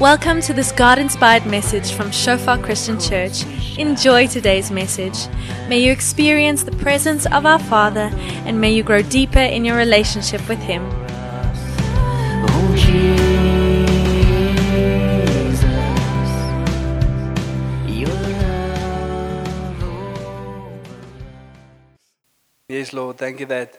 Welcome to this God inspired message from Shofar Christian Church. Enjoy today's message. May you experience the presence of our Father and may you grow deeper in your relationship with Him. Yes, Lord, thank you that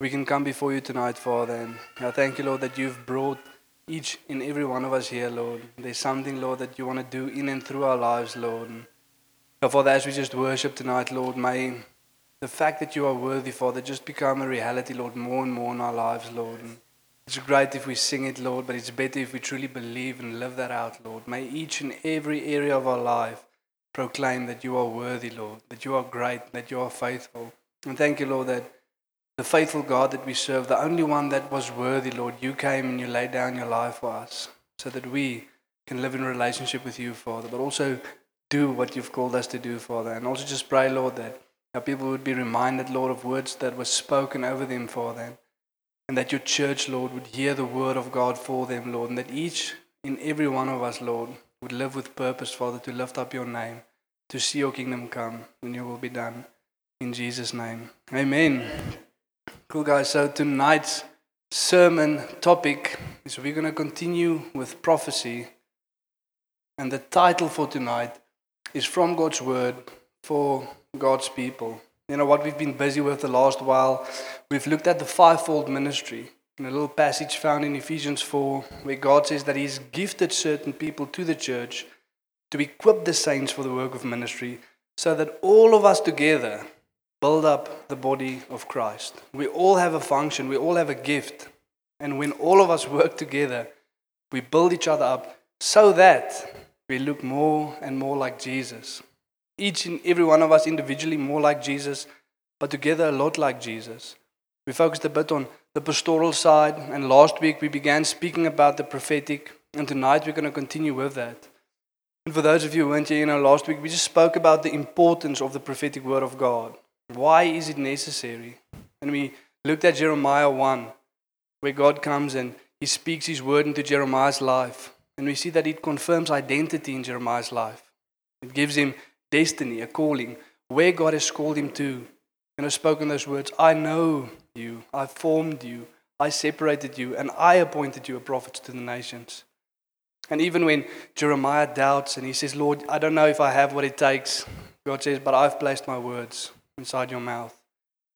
we can come before you tonight, Father. And I thank you, Lord, that you've brought each and every one of us here, Lord. There's something, Lord, that you want to do in and through our lives, Lord. So, Father, as we just worship tonight, Lord, may the fact that you are worthy, Father, just become a reality, Lord, more and more in our lives, Lord. It's great if we sing it, Lord, but it's better if we truly believe and live that out, Lord. May each and every area of our life proclaim that you are worthy, Lord, that you are great, that you are faithful. And thank you, Lord, that the faithful God that we serve, the only one that was worthy, Lord, you came and you laid down your life for us so that we can live in relationship with you, Father, but also do what you've called us to do, Father. And also just pray, Lord, that our people would be reminded, Lord, of words that were spoken over them, Father. And that your church, Lord, would hear the word of God for them, Lord. And that each and every one of us, Lord, would live with purpose, Father, to lift up your name, to see your kingdom come, and your will be done. In Jesus' name. Amen. Cool, guys. So tonight's sermon topic is we're going to continue with prophecy. And the title for tonight is From God's Word for God's People. You know what we've been busy with the last while? We've looked at the fivefold ministry in a little passage found in Ephesians 4, where God says that He's gifted certain people to the church to equip the saints for the work of ministry so that all of us together build up the body of Christ. We all have a function, we all have a gift. And when all of us work together, we build each other up so that we look more and more like Jesus. Each and every one of us individually more like Jesus, but together a lot like Jesus. We focused a bit on the pastoral side, and last week we began speaking about the prophetic, and tonight we're going to continue with that. And for those of you who weren't here, you know, last week we just spoke about the importance of the prophetic word of God. Why is it necessary? And we looked at Jeremiah 1, where God comes and he speaks his word into Jeremiah's life. And we see that it confirms identity in Jeremiah's life. It gives him destiny, a calling, where God has called him to. And I've spoken those words I know you, I formed you, I separated you, and I appointed you a prophet to the nations. And even when Jeremiah doubts and he says, Lord, I don't know if I have what it takes, God says, but I've placed my words inside your mouth.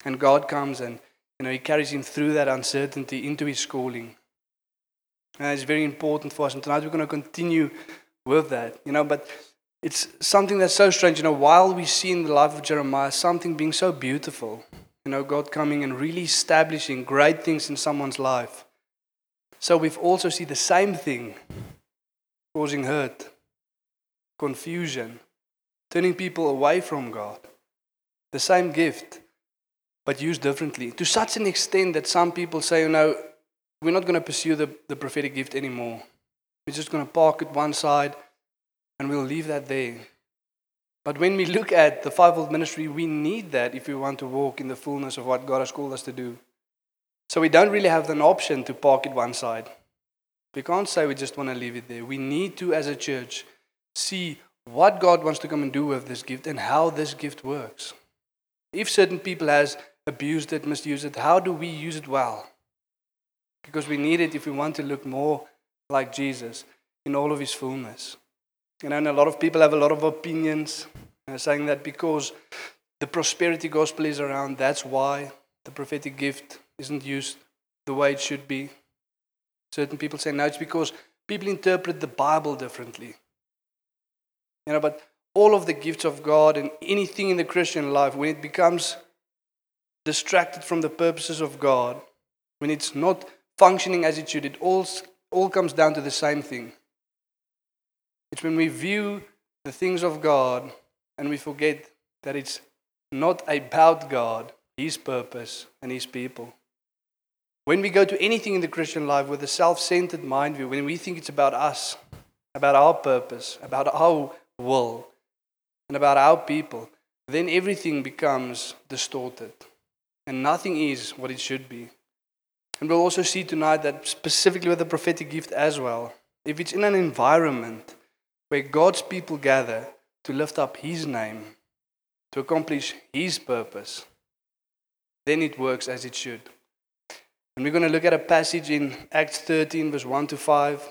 And God comes and you know, He carries him through that uncertainty into His calling. And it's very important for us. And tonight we're going to continue with that. You know, but it's something that's so strange. You know, while we see in the life of Jeremiah something being so beautiful, you know, God coming and really establishing great things in someone's life. So we've also see the same thing causing hurt, confusion, turning people away from God. The same gift, but used differently. To such an extent that some people say, you know, we're not going to pursue the, the prophetic gift anymore. We're just going to park it one side and we'll leave that there. But when we look at the fivefold ministry, we need that if we want to walk in the fullness of what God has called us to do. So we don't really have an option to park it one side. We can't say we just want to leave it there. We need to, as a church, see what God wants to come and do with this gift and how this gift works. If certain people has abused it, misused it, how do we use it well? Because we need it if we want to look more like Jesus in all of his fullness. You know, and a lot of people have a lot of opinions uh, saying that because the prosperity gospel is around, that's why the prophetic gift isn't used the way it should be. Certain people say, no, it's because people interpret the Bible differently. You know, but all of the gifts of God and anything in the Christian life, when it becomes distracted from the purposes of God, when it's not functioning as it should, it all, all comes down to the same thing. It's when we view the things of God and we forget that it's not about God, His purpose, and His people. When we go to anything in the Christian life with a self centered mind view, when we think it's about us, about our purpose, about our will, and about our people, then everything becomes distorted. And nothing is what it should be. And we'll also see tonight that specifically with the prophetic gift as well, if it's in an environment where God's people gather to lift up His name, to accomplish His purpose, then it works as it should. And we're going to look at a passage in Acts 13, verse 1 to 5.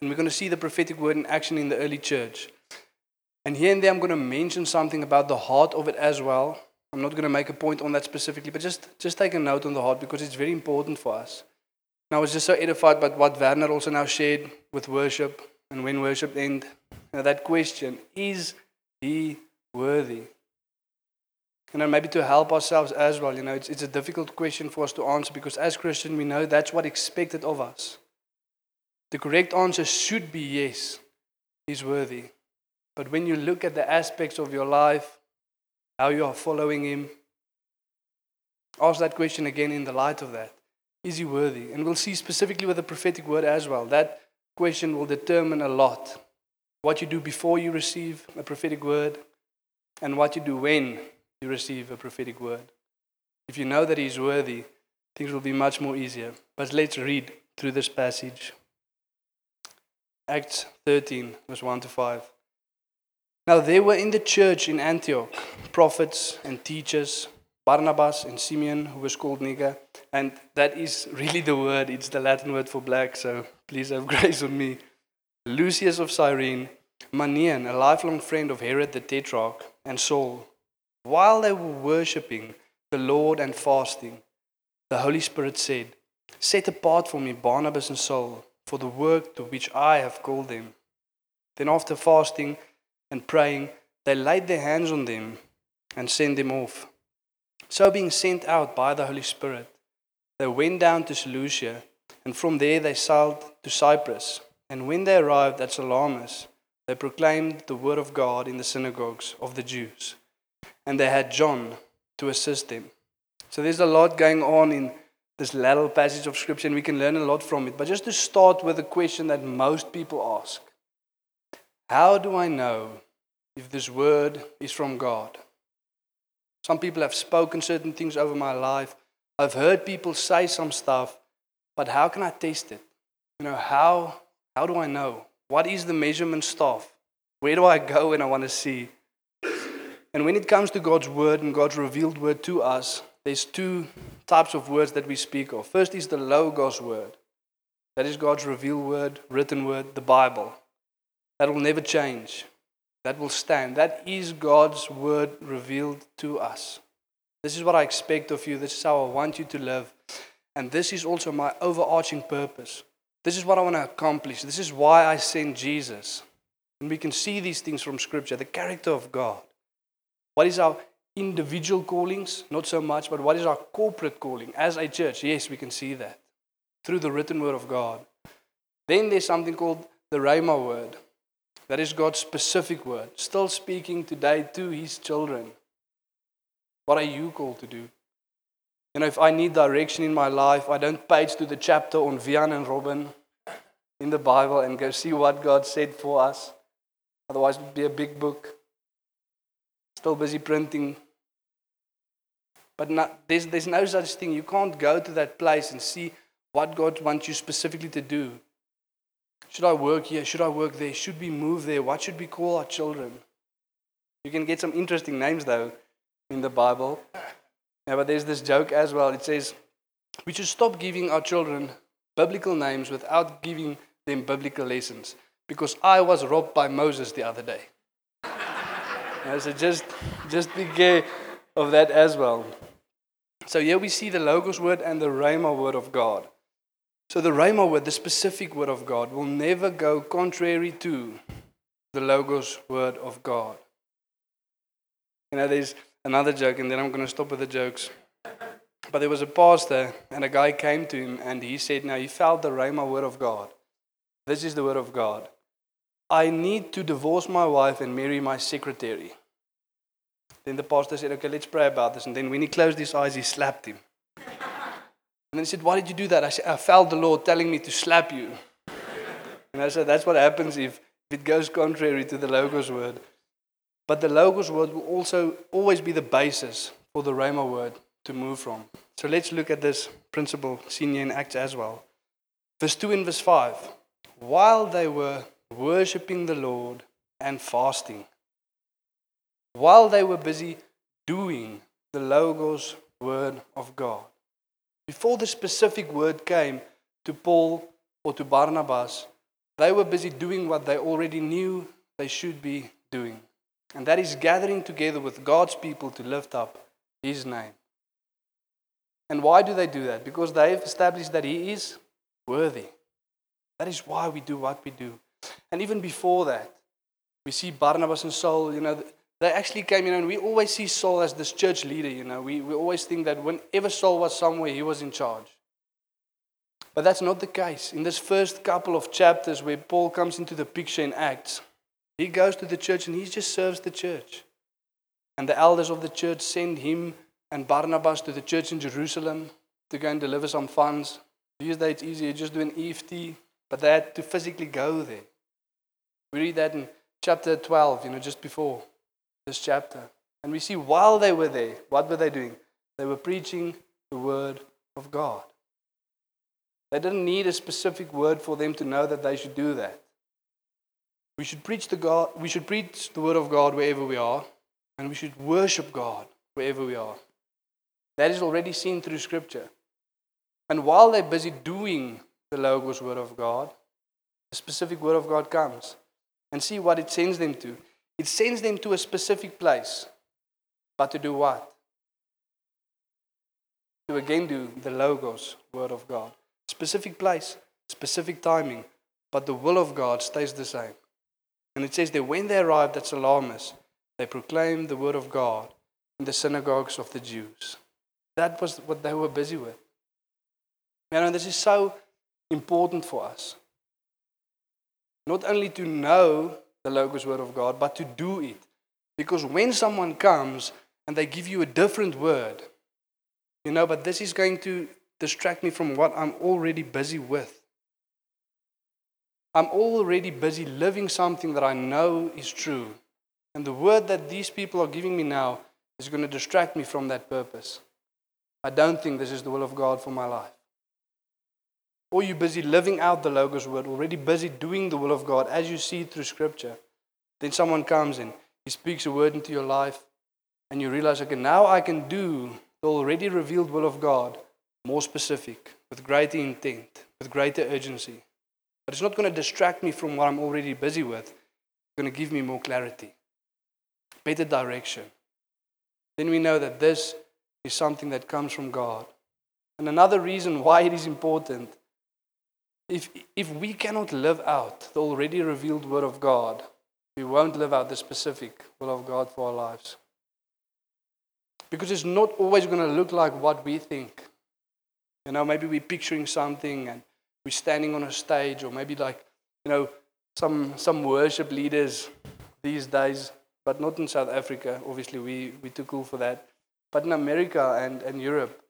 And we're going to see the prophetic word in action in the early church. And here and there, I'm going to mention something about the heart of it as well. I'm not going to make a point on that specifically, but just, just take a note on the heart because it's very important for us. And I was just so edified by what Werner also now shared with worship and when worship end. Now that question, is he worthy? You know, maybe to help ourselves as well. You know, it's, it's a difficult question for us to answer because as Christians, we know that's what expected of us. The correct answer should be yes, he's worthy. But when you look at the aspects of your life, how you are following him, ask that question again in the light of that. Is he worthy? And we'll see specifically with the prophetic word as well. That question will determine a lot. What you do before you receive a prophetic word, and what you do when you receive a prophetic word. If you know that He's worthy, things will be much more easier. But let's read through this passage. Acts 13, verse 1 to 5. Now there were in the church in Antioch prophets and teachers, Barnabas and Simeon, who was called Niger. And that is really the word, it's the Latin word for black, so please have grace on me. Lucius of Cyrene, Manaen, a lifelong friend of Herod the Tetrarch, and Saul while they were worshipping the Lord and fasting, the Holy Spirit said, Set apart for me Barnabas and Saul for the work to which I have called them. Then, after fasting and praying, they laid their hands on them and sent them off. So, being sent out by the Holy Spirit, they went down to Seleucia, and from there they sailed to Cyprus. And when they arrived at Salamis, they proclaimed the word of God in the synagogues of the Jews and they had John to assist them. So there's a lot going on in this little passage of scripture, and we can learn a lot from it. But just to start with a question that most people ask How do I know if this word is from God? Some people have spoken certain things over my life. I've heard people say some stuff, but how can I test it? You know, how, how do I know? What is the measurement staff? Where do I go when I want to see? And when it comes to God's word and God's revealed word to us, there's two types of words that we speak of. First is the Logos word. That is God's revealed word, written word, the Bible. That will never change. That will stand. That is God's word revealed to us. This is what I expect of you. This is how I want you to live. And this is also my overarching purpose. This is what I want to accomplish. This is why I sent Jesus. And we can see these things from Scripture the character of God. What is our individual callings? Not so much, but what is our corporate calling as a church? Yes, we can see that through the written word of God. Then there's something called the Rhema word. That is God's specific word, still speaking today to his children. What are you called to do? You know, if I need direction in my life, I don't page to the chapter on Vian and Robin in the Bible and go see what God said for us. Otherwise, it would be a big book still busy printing. But not, there's, there's no such thing. You can't go to that place and see what God wants you specifically to do. Should I work here? Should I work there? Should we move there? What should we call our children? You can get some interesting names, though, in the Bible. Yeah, but there's this joke as well. It says, we should stop giving our children biblical names without giving them biblical lessons. Because I was robbed by Moses the other day. Yeah, so just, just be care of that as well. So here we see the Logos word and the Rhema word of God. So the Rhema word, the specific word of God, will never go contrary to the Logos word of God. You know, there's another joke, and then I'm going to stop with the jokes. But there was a pastor, and a guy came to him, and he said, Now he felt the Rhema word of God. This is the word of God. I need to divorce my wife and marry my secretary. Then the pastor said, Okay, let's pray about this. And then when he closed his eyes, he slapped him. And then he said, Why did you do that? I said, I felt the Lord telling me to slap you. And I said, That's what happens if it goes contrary to the Logos word. But the Logos word will also always be the basis for the Rhema word to move from. So let's look at this principle seen in Acts as well. Verse 2 and verse 5. while they were worshipping the Lord and fasting, while they were busy doing the Logos word of God. Before the specific word came to Paul or to Barnabas, they were busy doing what they already knew they should be doing. And that is gathering together with God's people to lift up His name. And why do they do that? Because they've established that He is worthy. That is why we do what we do. And even before that, we see Barnabas and Saul, you know, they actually came, you know, and we always see Saul as this church leader, you know. We, we always think that whenever Saul was somewhere, he was in charge. But that's not the case. In this first couple of chapters where Paul comes into the picture in Acts, he goes to the church and he just serves the church. And the elders of the church send him and Barnabas to the church in Jerusalem to go and deliver some funds. These days it's easier, just do an EFT, but they had to physically go there. We read that in chapter 12, you know, just before this chapter. And we see while they were there, what were they doing? They were preaching the word of God. They didn't need a specific word for them to know that they should do that. We should preach the God, we should preach the word of God wherever we are, and we should worship God wherever we are. That is already seen through scripture. And while they're busy doing the Logos word of God, the specific word of God comes. And see what it sends them to. It sends them to a specific place. But to do what? To again do the Logos word of God. Specific place, specific timing, but the will of God stays the same. And it says that when they arrived at Salamis, they proclaimed the word of God in the synagogues of the Jews. That was what they were busy with. You know, this is so important for us. Not only to know the Logos Word of God, but to do it. Because when someone comes and they give you a different word, you know, but this is going to distract me from what I'm already busy with. I'm already busy living something that I know is true. And the word that these people are giving me now is going to distract me from that purpose. I don't think this is the will of God for my life. Or you're busy living out the Logos word, already busy doing the will of God as you see through Scripture. Then someone comes in, he speaks a word into your life, and you realize, okay, now I can do the already revealed will of God more specific, with greater intent, with greater urgency. But it's not going to distract me from what I'm already busy with. It's going to give me more clarity, better direction. Then we know that this is something that comes from God. And another reason why it is important if, if we cannot live out the already revealed Word of God, we won't live out the specific will of God for our lives. Because it's not always going to look like what we think. You know, maybe we're picturing something and we're standing on a stage, or maybe like, you know, some, some worship leaders these days, but not in South Africa. Obviously, we, we're too cool for that. But in America and, and Europe,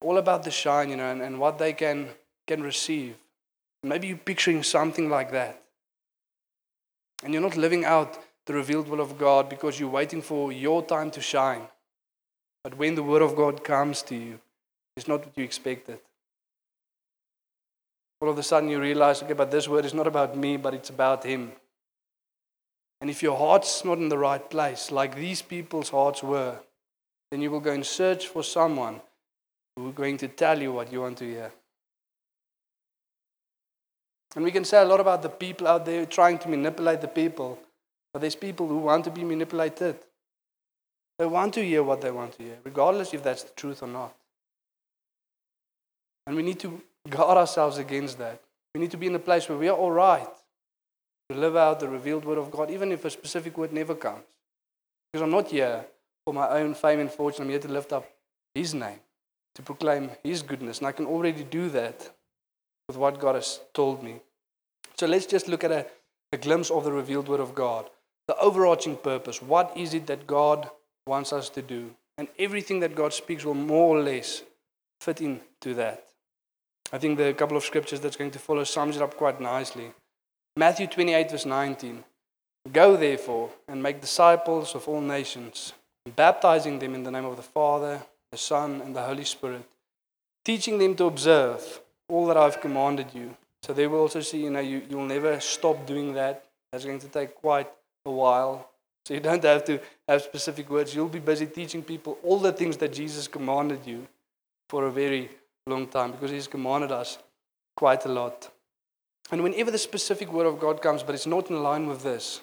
all about the shine, you know, and, and what they can, can receive. Maybe you're picturing something like that. And you're not living out the revealed will of God because you're waiting for your time to shine. But when the word of God comes to you, it's not what you expected. All of a sudden you realize, okay, but this word is not about me, but it's about Him. And if your heart's not in the right place, like these people's hearts were, then you will go and search for someone who is going to tell you what you want to hear. And we can say a lot about the people out there trying to manipulate the people, but there's people who want to be manipulated. They want to hear what they want to hear, regardless if that's the truth or not. And we need to guard ourselves against that. We need to be in a place where we are all right to live out the revealed word of God, even if a specific word never comes. Because I'm not here for my own fame and fortune. I'm here to lift up His name, to proclaim His goodness. And I can already do that with what God has told me. So let's just look at a, a glimpse of the revealed Word of God. The overarching purpose. What is it that God wants us to do? And everything that God speaks will more or less fit into that. I think the couple of scriptures that's going to follow sums it up quite nicely. Matthew 28, verse 19. Go therefore and make disciples of all nations, baptizing them in the name of the Father, the Son, and the Holy Spirit, teaching them to observe all that I've commanded you. So they will also see, you know, you, you'll never stop doing that. That's going to take quite a while. So you don't have to have specific words. You'll be busy teaching people all the things that Jesus commanded you for a very long time because he's commanded us quite a lot. And whenever the specific word of God comes, but it's not in line with this,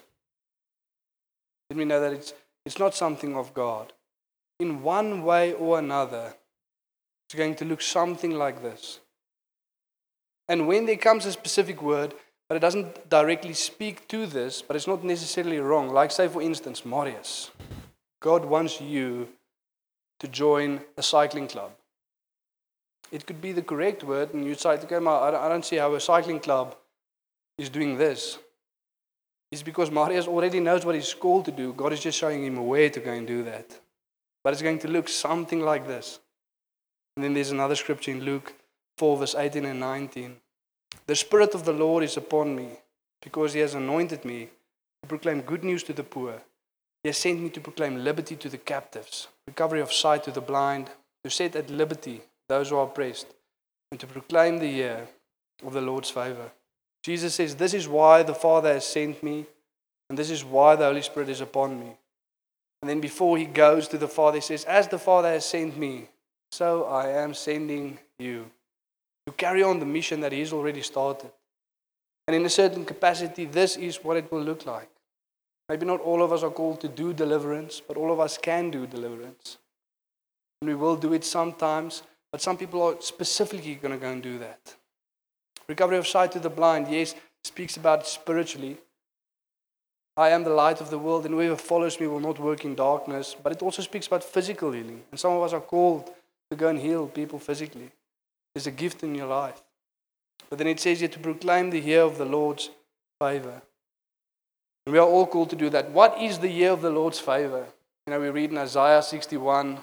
let me know that it's, it's not something of God. In one way or another, it's going to look something like this. And when there comes a specific word, but it doesn't directly speak to this, but it's not necessarily wrong. Like, say, for instance, Marius. God wants you to join a cycling club. It could be the correct word, and you'd say, okay, I don't see how a cycling club is doing this. It's because Marius already knows what he's called to do. God is just showing him a way to go and do that. But it's going to look something like this. And then there's another scripture in Luke 4, verse 18 and 19. The Spirit of the Lord is upon me, because He has anointed me to proclaim good news to the poor. He has sent me to proclaim liberty to the captives, recovery of sight to the blind, to set at liberty those who are oppressed, and to proclaim the year of the Lord's favor. Jesus says, This is why the Father has sent me, and this is why the Holy Spirit is upon me. And then before he goes to the Father, he says, As the Father has sent me, so I am sending you to carry on the mission that He's already started. And in a certain capacity, this is what it will look like. Maybe not all of us are called to do deliverance, but all of us can do deliverance. And we will do it sometimes, but some people are specifically going to go and do that. Recovery of sight to the blind, yes, speaks about spiritually. I am the light of the world, and whoever follows me will not work in darkness. But it also speaks about physical healing. And some of us are called to go and heal people physically. There's a gift in your life. But then it says here to proclaim the year of the Lord's favor. And we are all called to do that. What is the year of the Lord's favor? You know, we read in Isaiah 61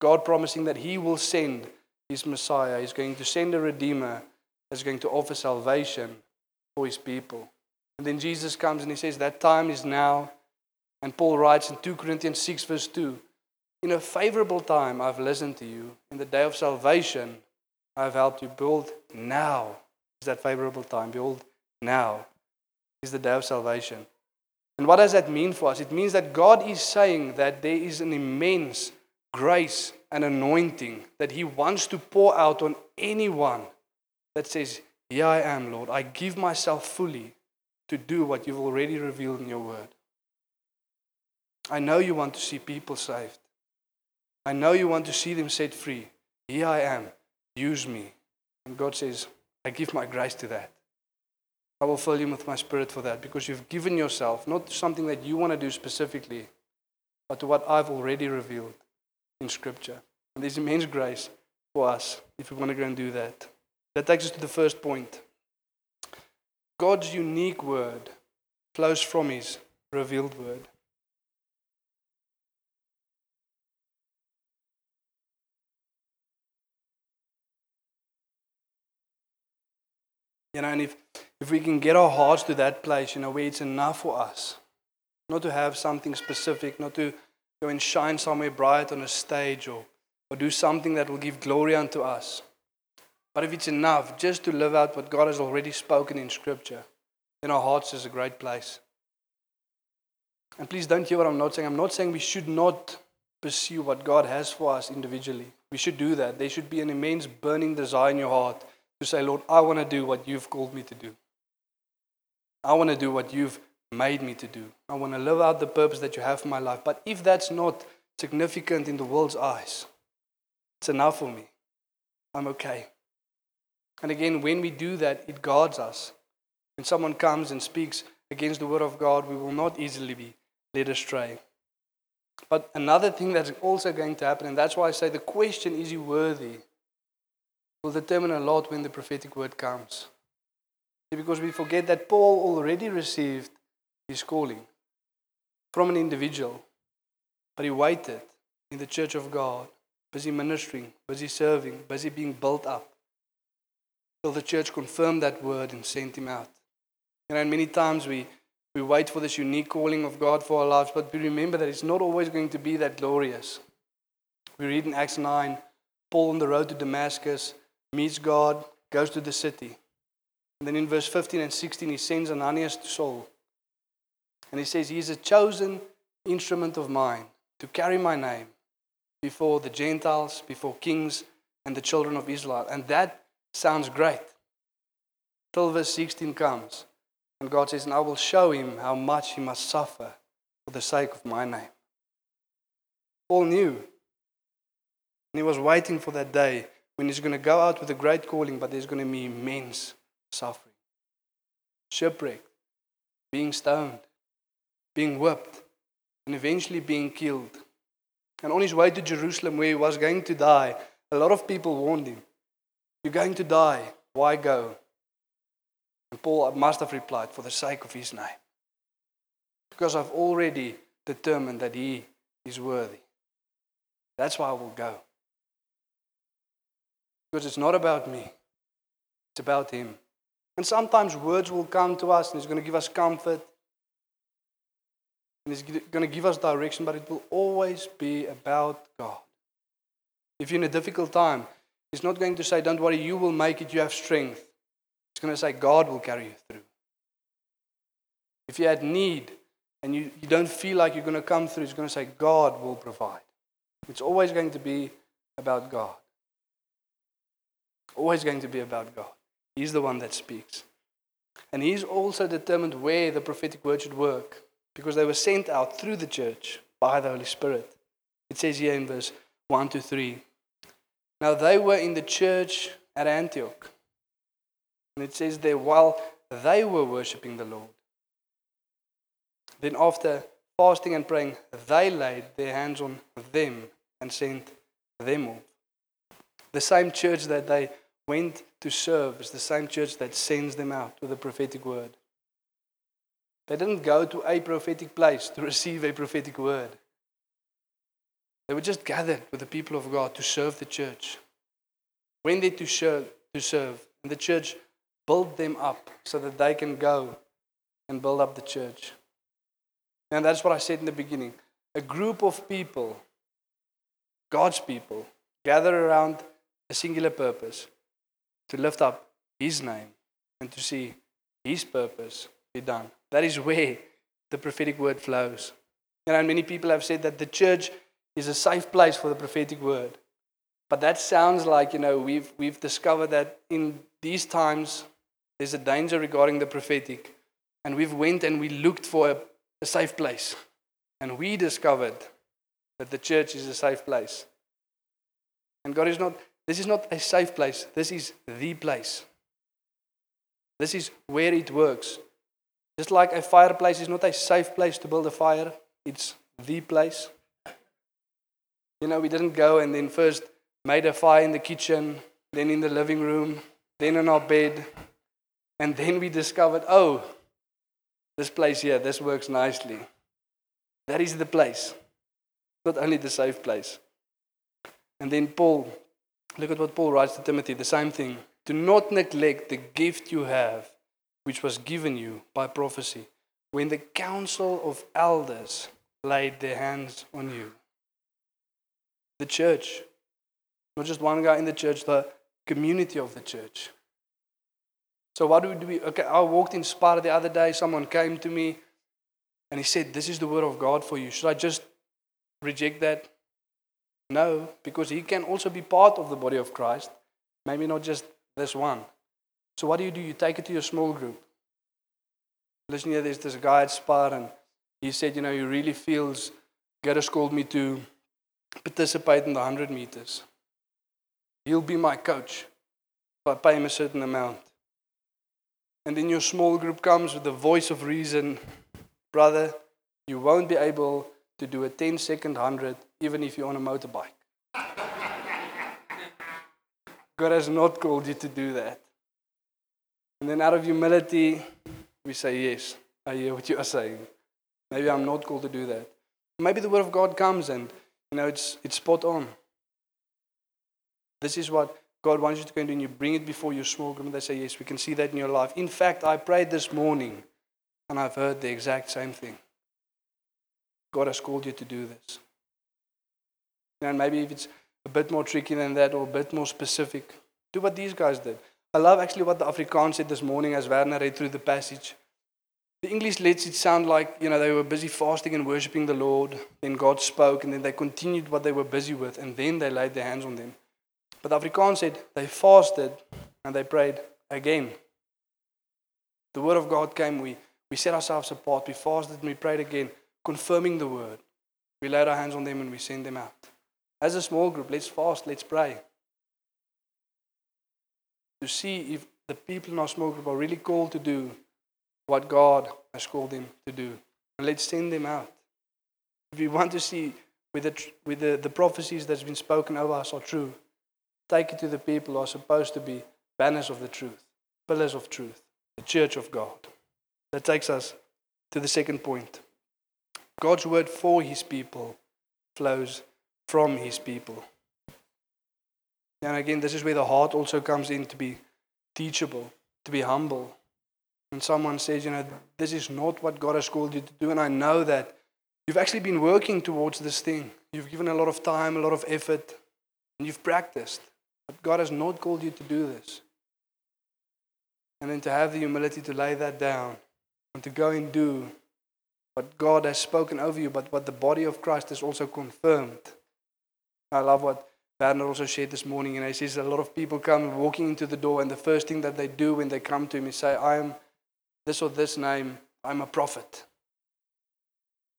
God promising that He will send His Messiah. He's going to send a Redeemer that's going to offer salvation for His people. And then Jesus comes and He says, That time is now. And Paul writes in 2 Corinthians 6, verse 2 In a favorable time I've listened to you. In the day of salvation I've helped you. Build now is that favorable time. Build now is the day of salvation. And what does that mean for us? It means that God is saying that there is an immense grace and anointing that He wants to pour out on anyone that says, Here I am, Lord. I give myself fully to do what you've already revealed in your word. I know you want to see people saved. I know you want to see them set free. Here I am. Use me. And God says, I give my grace to that. I will fill you with my spirit for that because you've given yourself, not to something that you want to do specifically, but to what I've already revealed in Scripture. And there's immense grace for us if we want to go and do that. That takes us to the first point. God's unique word flows from his revealed word. You know, and if, if we can get our hearts to that place, you know, where it's enough for us, not to have something specific, not to go and shine somewhere bright on a stage or, or do something that will give glory unto us. But if it's enough just to live out what God has already spoken in Scripture, then our hearts is a great place. And please don't hear what I'm not saying. I'm not saying we should not pursue what God has for us individually. We should do that. There should be an immense burning desire in your heart to say, Lord, I want to do what you've called me to do. I want to do what you've made me to do. I want to live out the purpose that you have for my life. But if that's not significant in the world's eyes, it's enough for me. I'm okay. And again, when we do that, it guards us. When someone comes and speaks against the word of God, we will not easily be led astray. But another thing that's also going to happen, and that's why I say the question, is he worthy? Will determine a lot when the prophetic word comes. Because we forget that Paul already received his calling from an individual, but he waited in the church of God, busy ministering, busy serving, busy being built up, till the church confirmed that word and sent him out. You know, and many times we, we wait for this unique calling of God for our lives, but we remember that it's not always going to be that glorious. We read in Acts 9 Paul on the road to Damascus meets God, goes to the city. And then in verse 15 and 16, he sends Ananias to Saul. And he says, He is a chosen instrument of mine to carry my name before the Gentiles, before kings, and the children of Israel. And that sounds great. Till verse 16 comes. And God says, And I will show him how much he must suffer for the sake of my name. Paul knew. And he was waiting for that day when he's going to go out with a great calling, but there's going to be immense suffering, shipwreck, being stoned, being whipped, and eventually being killed. And on his way to Jerusalem, where he was going to die, a lot of people warned him, You're going to die. Why go? And Paul must have replied, For the sake of his name. Because I've already determined that he is worthy. That's why I will go. Because it's not about me, it's about him. And sometimes words will come to us and he's going to give us comfort. And he's going to give us direction, but it will always be about God. If you're in a difficult time, he's not going to say, Don't worry, you will make it, you have strength. He's going to say, God will carry you through. If you had need and you, you don't feel like you're going to come through, he's going to say, God will provide. It's always going to be about God. Always going to be about God. He's the one that speaks. And He's also determined where the prophetic word should work because they were sent out through the church by the Holy Spirit. It says here in verse 1 to 3. Now they were in the church at Antioch. And it says there, while they were worshipping the Lord. Then, after fasting and praying, they laid their hands on them and sent them off. The same church that they went to serve is the same church that sends them out with a prophetic word. They didn't go to a prophetic place to receive a prophetic word. They were just gathered with the people of God to serve the church. When they to serve, to serve, and the church built them up so that they can go and build up the church. And that's what I said in the beginning. A group of people, God's people, gather around a singular purpose to lift up His name and to see His purpose be done. That is where the prophetic word flows. You know, many people have said that the church is a safe place for the prophetic word. But that sounds like, you know, we've, we've discovered that in these times there's a danger regarding the prophetic. And we've went and we looked for a, a safe place. And we discovered that the church is a safe place. And God is not, this is not a safe place. This is the place. This is where it works. Just like a fireplace is not a safe place to build a fire, it's the place. You know, we didn't go and then first made a fire in the kitchen, then in the living room, then in our bed, and then we discovered, oh, this place here, this works nicely. That is the place, not only the safe place. And then Paul, look at what Paul writes to Timothy the same thing. Do not neglect the gift you have, which was given you by prophecy, when the council of elders laid their hands on you. The church, not just one guy in the church, the community of the church. So, what do we do? Okay, I walked into Spar the other day, someone came to me and he said, This is the word of God for you. Should I just reject that? No, because he can also be part of the body of Christ, maybe not just this one. So, what do you do? You take it to your small group. Listen here, there's this guy at Spar, and he said, You know, he really feels God called me to participate in the 100 meters. He'll be my coach if I pay him a certain amount. And then your small group comes with the voice of reason. Brother, you won't be able to do a 10 second 100 even if you're on a motorbike. God has not called you to do that. And then out of humility, we say, Yes, I hear what you are saying. Maybe I'm not called to do that. Maybe the word of God comes and you know it's it's spot on. This is what God wants you to go and do, and you bring it before your small group, and they say, Yes, we can see that in your life. In fact, I prayed this morning, and I've heard the exact same thing. God has called you to do this. And maybe if it's a bit more tricky than that or a bit more specific, do what these guys did. I love actually what the Afrikaans said this morning as Werner read through the passage. The English lets it sound like, you know, they were busy fasting and worshiping the Lord. Then God spoke, and then they continued what they were busy with, and then they laid their hands on them. But the Afrikaans said they fasted and they prayed again. The word of God came, we, we set ourselves apart, we fasted and we prayed again, confirming the word. We laid our hands on them and we send them out. As a small group, let's fast, let's pray. To see if the people in our small group are really called to do what God has called them to do. And let's send them out. If we want to see whether the, the prophecies that's been spoken over us are true, take it to the people who are supposed to be banners of the truth, pillars of truth, the church of God. That takes us to the second point. God's word for his people flows from his people. And again, this is where the heart also comes in to be teachable, to be humble. When someone says, you know, this is not what God has called you to do, and I know that you've actually been working towards this thing. You've given a lot of time, a lot of effort, and you've practiced. But God has not called you to do this. And then to have the humility to lay that down and to go and do what God has spoken over you, but what the body of Christ has also confirmed. I love what Werner also shared this morning, and he says a lot of people come walking into the door, and the first thing that they do when they come to him is say, I am this or this name, I'm a prophet,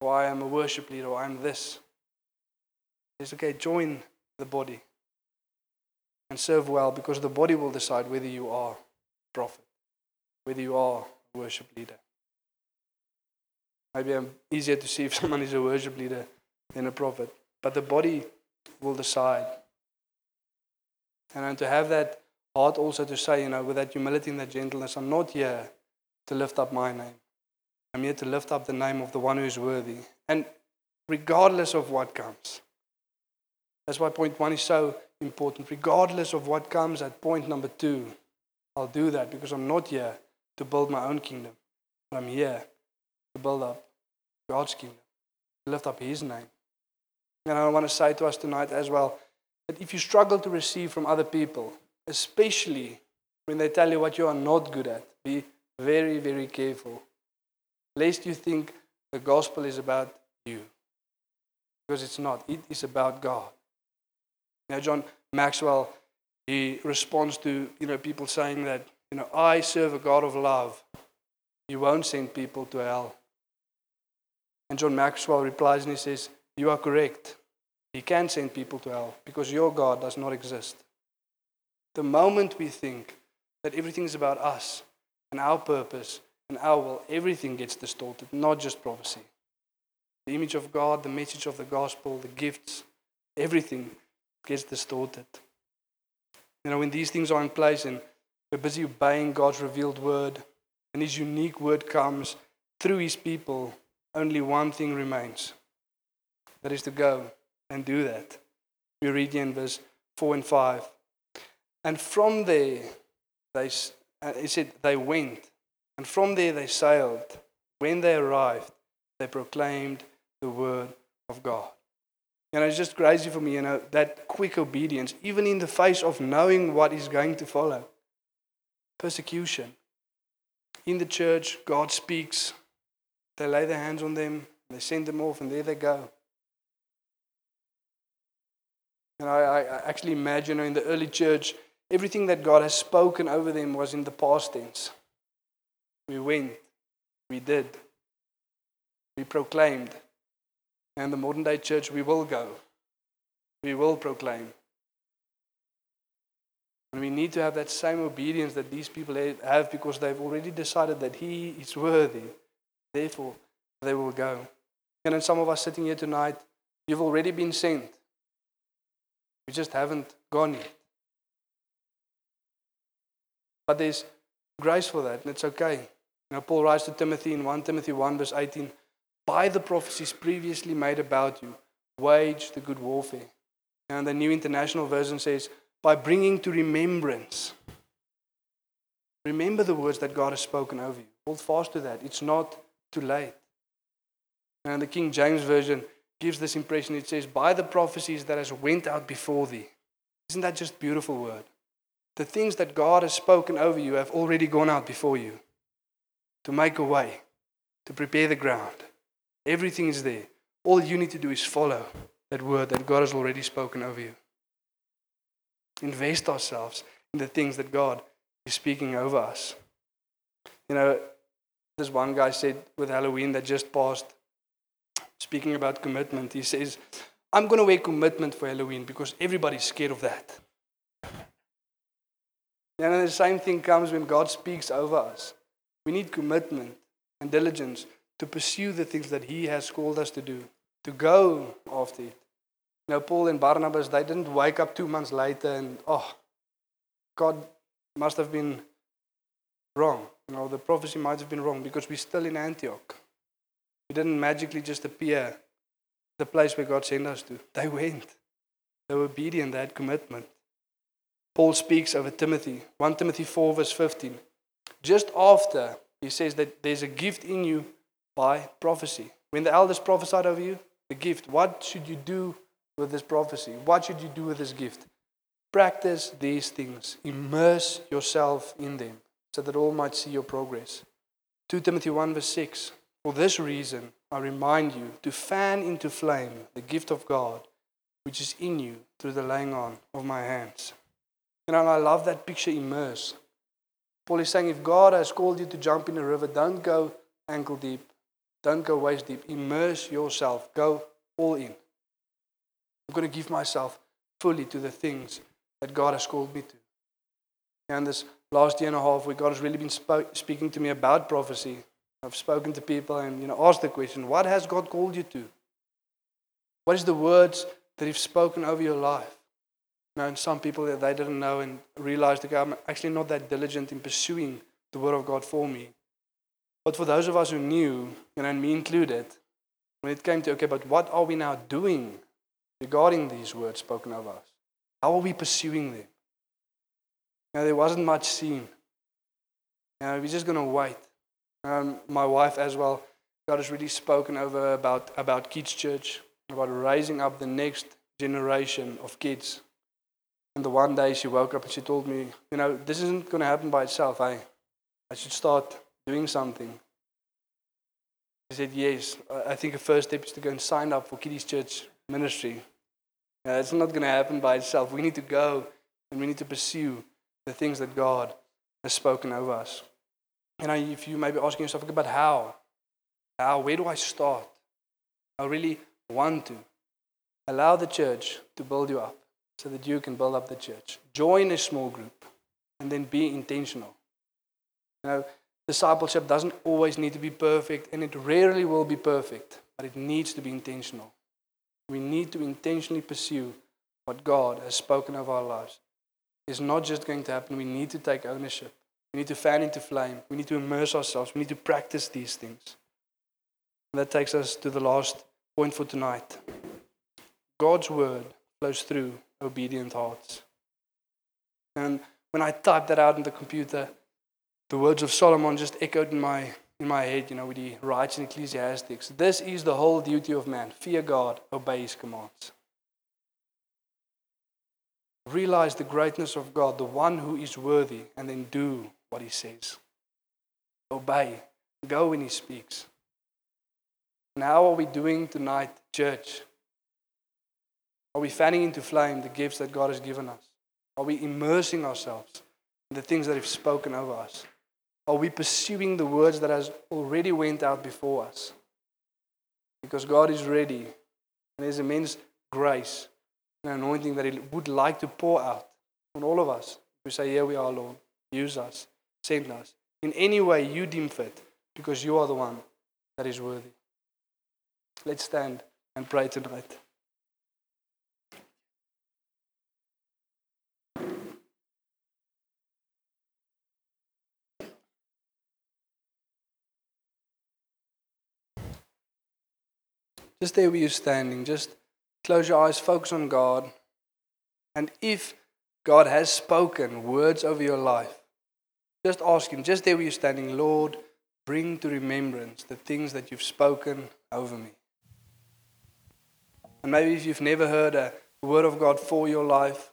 or I am a worship leader, or I'm this. Says, okay, join the body and serve well because the body will decide whether you are a prophet, whether you are a worship leader. Maybe I'm um, easier to see if someone is a worship leader than a prophet, but the body will decide. And to have that heart also to say, you know, with that humility and that gentleness, I'm not here to lift up my name. I'm here to lift up the name of the one who is worthy. And regardless of what comes, that's why point one is so important. Regardless of what comes at point number two, I'll do that because I'm not here to build my own kingdom. But I'm here to build up God's kingdom, to lift up His name. And I want to say to us tonight as well that if you struggle to receive from other people, especially when they tell you what you are not good at, be very, very careful. Lest you think the gospel is about you. Because it's not, it is about God. Now, John Maxwell, he responds to you know people saying that you know I serve a God of love. He won't send people to hell. And John Maxwell replies and he says, You are correct. He can send people to hell because your God does not exist. The moment we think that everything is about us and our purpose and our will, everything gets distorted, not just prophecy. The image of God, the message of the gospel, the gifts, everything gets distorted. You know, when these things are in place and we're busy obeying God's revealed word, and His unique word comes through His people, only one thing remains that is to go and do that. We read in verse 4 and 5. And from there, they, uh, said, they went. And from there, they sailed. When they arrived, they proclaimed the word of God. You know, it's just crazy for me, you know, that quick obedience, even in the face of knowing what is going to follow persecution. In the church, God speaks. They lay their hands on them, they send them off, and there they go. And I, I actually imagine in the early church, everything that God has spoken over them was in the past tense. We went, we did, we proclaimed. And the modern day church, we will go, we will proclaim. And we need to have that same obedience that these people have because they've already decided that He is worthy. Therefore, they will go. And then some of us sitting here tonight, you've already been sent. We just haven't gone yet. But there's grace for that, and it's okay. You know, Paul writes to Timothy in 1 Timothy 1, verse 18 By the prophecies previously made about you, wage the good warfare. And the New International Version says, by bringing to remembrance. Remember the words that God has spoken over you. Hold fast to that. It's not too late. And the King James Version gives this impression. It says, by the prophecies that has went out before thee. Isn't that just beautiful word? the things that God has spoken over you have already gone out before you to make a way, to prepare the ground. Everything is there. All you need to do is follow that word that God has already spoken over you. Invest ourselves in the things that God is speaking over us. You know, this one guy said with Halloween that just passed, speaking about commitment, he says, I'm going to wear commitment for Halloween because everybody's scared of that. And the same thing comes when God speaks over us. We need commitment and diligence to pursue the things that He has called us to do, to go after it. Now, Paul and Barnabas, they didn't wake up two months later and, oh, God must have been wrong. You know, the prophecy might have been wrong because we're still in Antioch. We didn't magically just appear the place where God sent us to. They went. They were obedient, they had commitment. Paul speaks over Timothy, 1 Timothy 4, verse 15. Just after he says that there's a gift in you by prophecy. When the elders prophesied over you, the gift, what should you do with this prophecy? What should you do with this gift? Practice these things, immerse yourself in them, so that all might see your progress. 2 Timothy 1, verse 6. For this reason, I remind you to fan into flame the gift of God which is in you through the laying on of my hands. You know, and I love that picture, immerse. Paul is saying if God has called you to jump in a river, don't go ankle deep, don't go waist deep. Immerse yourself, go all in. I'm going to give myself fully to the things that God has called me to. And this last year and a half, where God has really been spo- speaking to me about prophecy, I've spoken to people and you know asked the question, what has God called you to? What is the words that He's spoken over your life? You know, and some people that they didn't know and realized, okay, I'm actually not that diligent in pursuing the Word of God for me. But for those of us who knew, you know, and me included, when it came to, okay, but what are we now doing regarding these words spoken of us? How are we pursuing them? Now, there wasn't much seen. You know, we're just going to wait. Um, my wife as well, God has really spoken over about, about Kids Church, about raising up the next generation of kids. And the one day she woke up and she told me, you know, this isn't going to happen by itself. I, I should start doing something. She said, yes. I think the first step is to go and sign up for Kiddies Church ministry. Uh, it's not going to happen by itself. We need to go and we need to pursue the things that God has spoken over us. And I if you may be asking yourself about how, how, where do I start? I really want to allow the church to build you up so that you can build up the church. Join a small group and then be intentional. You know, discipleship doesn't always need to be perfect and it rarely will be perfect, but it needs to be intentional. We need to intentionally pursue what God has spoken of our lives. It's not just going to happen. We need to take ownership. We need to fan into flame. We need to immerse ourselves. We need to practice these things. And that takes us to the last point for tonight. God's word flows through obedient hearts. And when I typed that out in the computer, the words of Solomon just echoed in my, in my head, you know, with the writes in Ecclesiastes. This is the whole duty of man fear God, obey his commands. Realize the greatness of God, the one who is worthy, and then do what he says. Obey. Go when he speaks. And how are we doing tonight, church? Are we fanning into flame the gifts that God has given us? Are we immersing ourselves in the things that have spoken over us? Are we pursuing the words that has already went out before us? Because God is ready and there's immense grace and anointing that He would like to pour out on all of us. We say, Here we are, Lord. Use us. Send us. In any way you deem fit, because you are the one that is worthy. Let's stand and pray tonight. Just there where you're standing, just close your eyes, focus on God. And if God has spoken words over your life, just ask Him, just there where you're standing, Lord, bring to remembrance the things that you've spoken over me. And maybe if you've never heard a word of God for your life,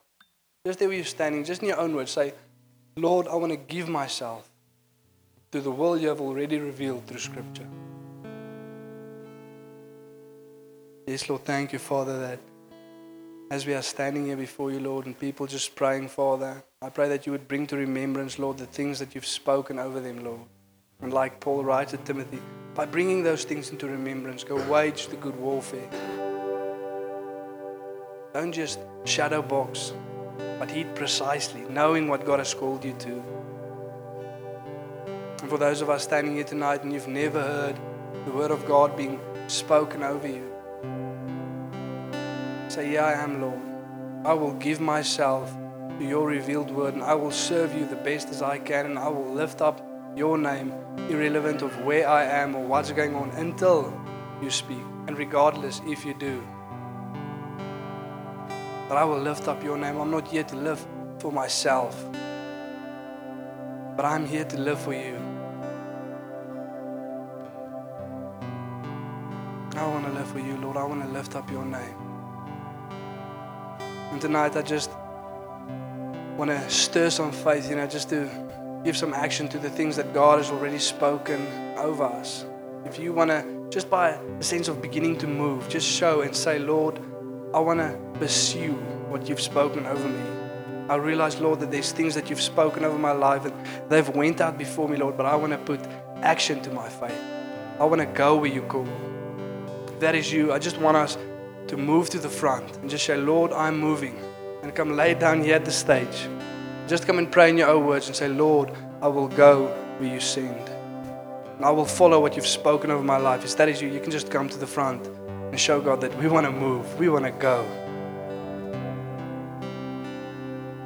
Just there where you're standing, just in your own words, say, Lord, I want to give myself to the will you have already revealed through Scripture. Yes, Lord, thank you, Father, that as we are standing here before you, Lord, and people just praying, Father, I pray that you would bring to remembrance, Lord, the things that you've spoken over them, Lord. And like Paul writes to Timothy, by bringing those things into remembrance, go wage the good warfare. Don't just shadow box, but heed precisely, knowing what God has called you to. And for those of us standing here tonight and you've never heard the word of God being spoken over you, say, Yeah, I am, Lord. I will give myself to your revealed word and I will serve you the best as I can and I will lift up your name, irrelevant of where I am or what's going on, until you speak. And regardless if you do. But I will lift up your name. I'm not here to live for myself, but I'm here to live for you. I want to live for you, Lord. I want to lift up your name. And tonight, I just want to stir some faith, you know, just to give some action to the things that God has already spoken over us. If you want to, just by a sense of beginning to move, just show and say, Lord, I want to pursue what you've spoken over me. I realize, Lord, that there's things that you've spoken over my life and they've went out before me, Lord, but I want to put action to my faith. I want to go where you call. That is you, I just want us to move to the front and just say, Lord, I'm moving. And come lay down here at the stage. Just come and pray in your own words and say, Lord, I will go where you send. And I will follow what you've spoken over my life. If that is you, you can just come to the front and show God that we want to move, we want to go.